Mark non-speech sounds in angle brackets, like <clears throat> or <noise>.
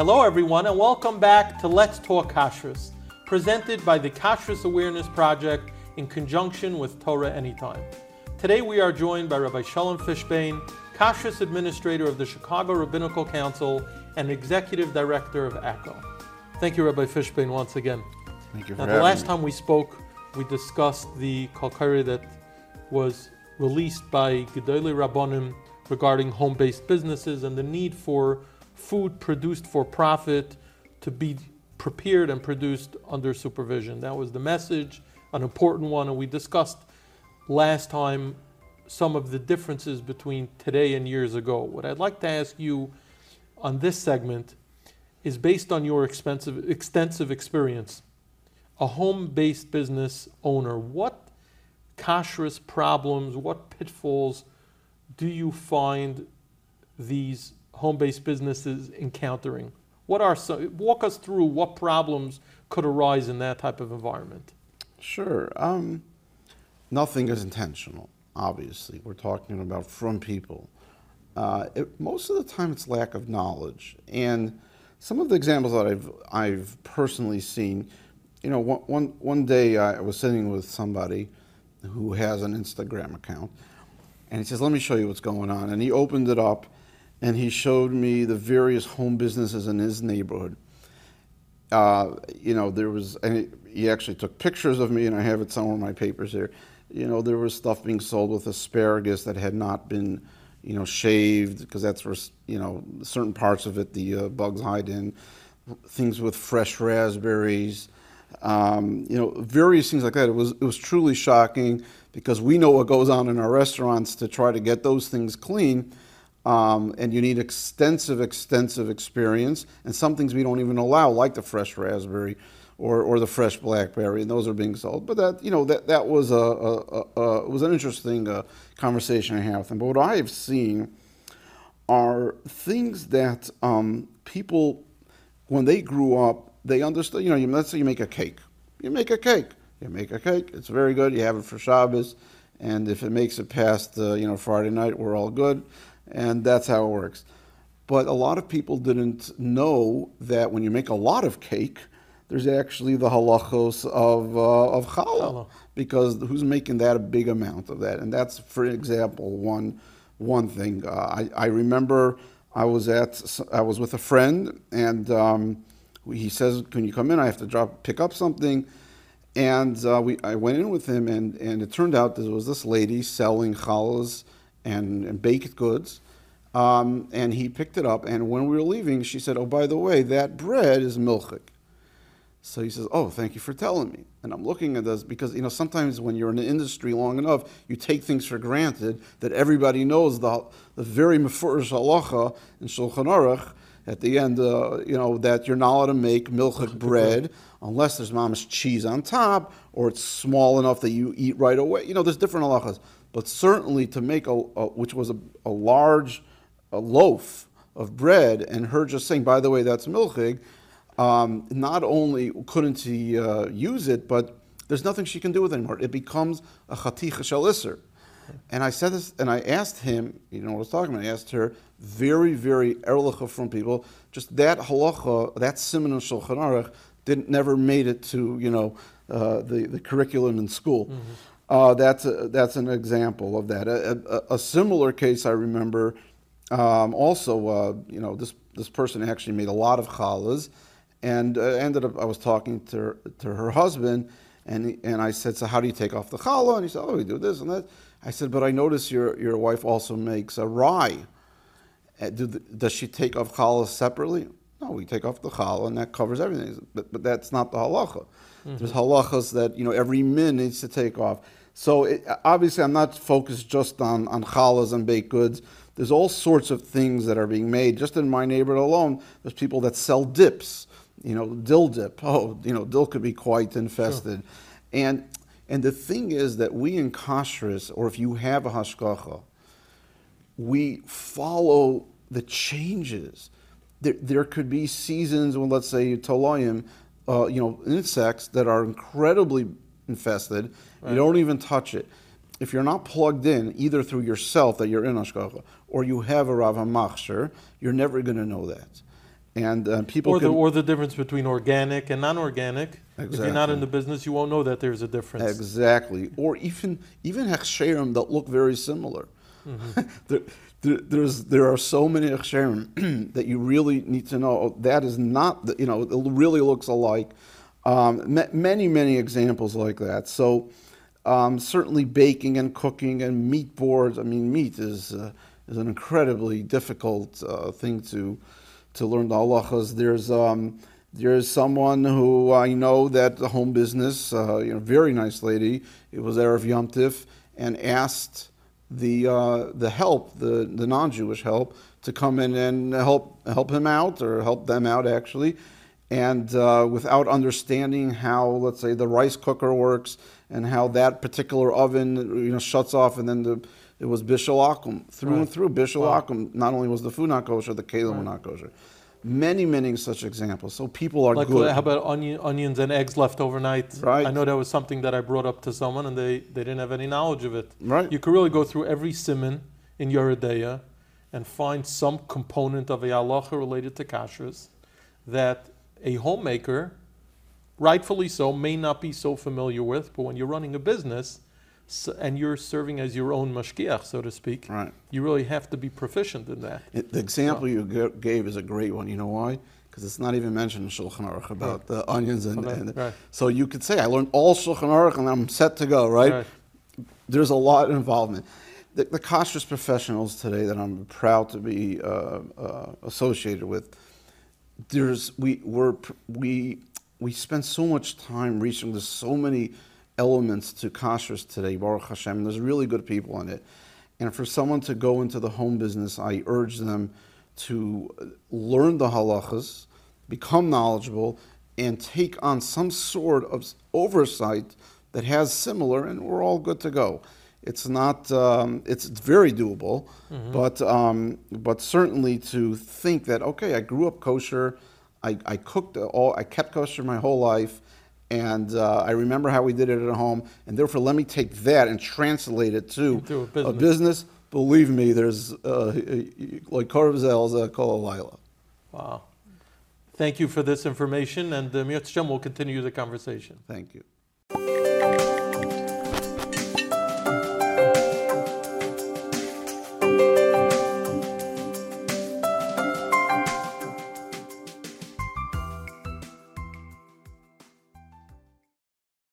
Hello, everyone, and welcome back to Let's Talk Kashrus, presented by the Kashrus Awareness Project in conjunction with Torah Anytime. Today, we are joined by Rabbi Sholem Fishbane, Kashrus Administrator of the Chicago Rabbinical Council and Executive Director of AKO. Thank you, Rabbi Fishbane, once again. Thank you for Now, the last me. time we spoke, we discussed the Kol Koreh that was released by Gedolei Rabbonim regarding home-based businesses and the need for food produced for profit to be prepared and produced under supervision. That was the message, an important one, and we discussed last time some of the differences between today and years ago. What I'd like to ask you on this segment is based on your extensive experience a home-based business owner, what kashrus problems, what pitfalls do you find these home-based businesses encountering? What are some, walk us through what problems could arise in that type of environment? Sure. Um, nothing is intentional, obviously. We're talking about from people. Uh, it, most of the time, it's lack of knowledge. And some of the examples that I've, I've personally seen, you know, one, one, one day I was sitting with somebody who has an Instagram account, and he says, Let me show you what's going on. And he opened it up and he showed me the various home businesses in his neighborhood. Uh, you know, there was, and he, actually took pictures of me, and I have it somewhere in my papers here. You know, there was stuff being sold with asparagus that had not been, you know, shaved because that's where, you know, certain parts of it the uh, bugs hide in. Things with fresh raspberries, um, you know, various things like that. It was it was truly shocking because we know what goes on in our restaurants to try to get those things clean. Um, and you need extensive, extensive experience. And some things we don't even allow, like the fresh raspberry or, or the fresh blackberry, and those are being sold. But that you know that that was a, a, a, a was an interesting uh, conversation I had with them. But what I have seen are things that um, people, when they grew up, they understood. You know, you, let's say you make a cake. You make a cake. You make a cake. It's very good. You have it for Shabbos, and if it makes it past uh, you know Friday night, we're all good and that's how it works. But a lot of people didn't know that when you make a lot of cake, there's actually the halachos of uh, of challah, because who's making that a big amount of that? And that's, for example, one one thing. Uh, I I remember I was at I was with a friend, and um, he says, "Can you come in? I have to drop pick up something." And uh, we, I went in with him, and, and it turned out there was this lady selling challahs and, and baked goods. Um, and he picked it up, and when we were leaving, she said, "Oh, by the way, that bread is milchik." So he says, "Oh, thank you for telling me." And I'm looking at this because you know sometimes when you're in the industry long enough, you take things for granted that everybody knows the the very mefurish halacha in Shulchan Aruch at the end, uh, you know that you're not allowed to make milchik bread <laughs> unless there's mama's cheese on top or it's small enough that you eat right away. You know, there's different halachas, but certainly to make a, a which was a, a large a loaf of bread, and her just saying, by the way, that's milchig. Um, not only couldn't he uh, use it, but there's nothing she can do with it anymore. It becomes a chaticha shalisser. And I said this, and I asked him, you know what I was talking about, I asked her, very, very erlicha from people, just that halacha, that simon of Shulchan Aruch, didn't, never made it to, you know, uh, the, the curriculum in school. Uh, that's, a, that's an example of that. A, a, a similar case I remember, um, also, uh, you know, this, this person actually made a lot of challahs, and uh, ended up, I was talking to her, to her husband, and, and I said, so how do you take off the challah? And he said, oh, we do this and that. I said, but I notice your, your wife also makes a rye. Uh, do the, does she take off challah separately? No, we take off the challah, and that covers everything. But, but that's not the halacha. There's halachas that you know every min needs to take off. So it, obviously, I'm not focused just on on challahs and baked goods. There's all sorts of things that are being made. Just in my neighborhood alone, there's people that sell dips. You know, dill dip. Oh, you know, dill could be quite infested. And and the thing is that we in kashrus, or if you have a hashgacha, we follow the changes. There, there could be seasons when, let's say, toloyim, uh, you know, insects that are incredibly infested. You don't even touch it. If you're not plugged in, either through yourself that you're in hashgacha, or you have a Rav HaMachshir, you're never going to know that. And uh, people Or the, can or the difference between organic and non-organic. Exactly. If you're not in the business, you won't know that there's a difference. exactly, or even even hechsherim that look very similar. Mm-hmm. <laughs> there, there, there's there are so many hechsherim <clears throat> that you really need to know that is not the, you know it really looks alike. Um, ma- many many examples like that. So um, certainly baking and cooking and meat boards. I mean, meat is uh, is an incredibly difficult uh, thing to to learn the halachas. There's um, there's someone who I know that the home business, uh, you know, very nice lady. It was Erev Yom Tif, and asked the uh, the help, the the non-Jewish help, to come in and help help him out or help them out actually, and uh, without understanding how, let's say, the rice cooker works and how that particular oven, you know, shuts off, and then the it was bishul akum through and through. Bishul Wow. akum. Not only was the food not kosher, the kelim were not kosher. Many, many such examples. So people are Like good. how about onion, onions and eggs left overnight? Right. I know that was something that I brought up to someone and they, they didn't have any knowledge of it. Right. You could really go through every simon in Yoreh De'ah and find some component of a halacha related to kashrus that a homemaker, rightfully so, may not be so familiar with. But when you're running a business s and you're serving as your own mashkiach, so to speak, Right. you really have to be proficient in that. It- the example you ga- gave is a great one. You know why? Because it's not even mentioned in Shulchan Aruch about the onions and, Right, and right. so you could say I learned all Shulchan Aruch and I'm set to go. Right? Right. There's a lot of involvement. The, the professionals today that I'm proud to be uh, uh, associated with. There's we we're, we we spend so much time reaching. There's so many elements to kashrus today. Baruch Hashem. There's really good people in it. And for someone to go into the home business, I urge them to learn the halachas, become knowledgeable, and take on some sort of oversight that has similar, and we're all good to go. It's not. Um, it's very doable, but um, but certainly to think that okay, I grew up kosher, I, I cooked all, I kept kosher my whole life, and uh, I remember how we did it at home, and therefore let me take that and translate it to Into a business. business. Believe me, there's uh, like Korvzel's uh, Kol Laila. Wow. Thank you for this information, and uh, Mir Hashem will continue the conversation. Thank you.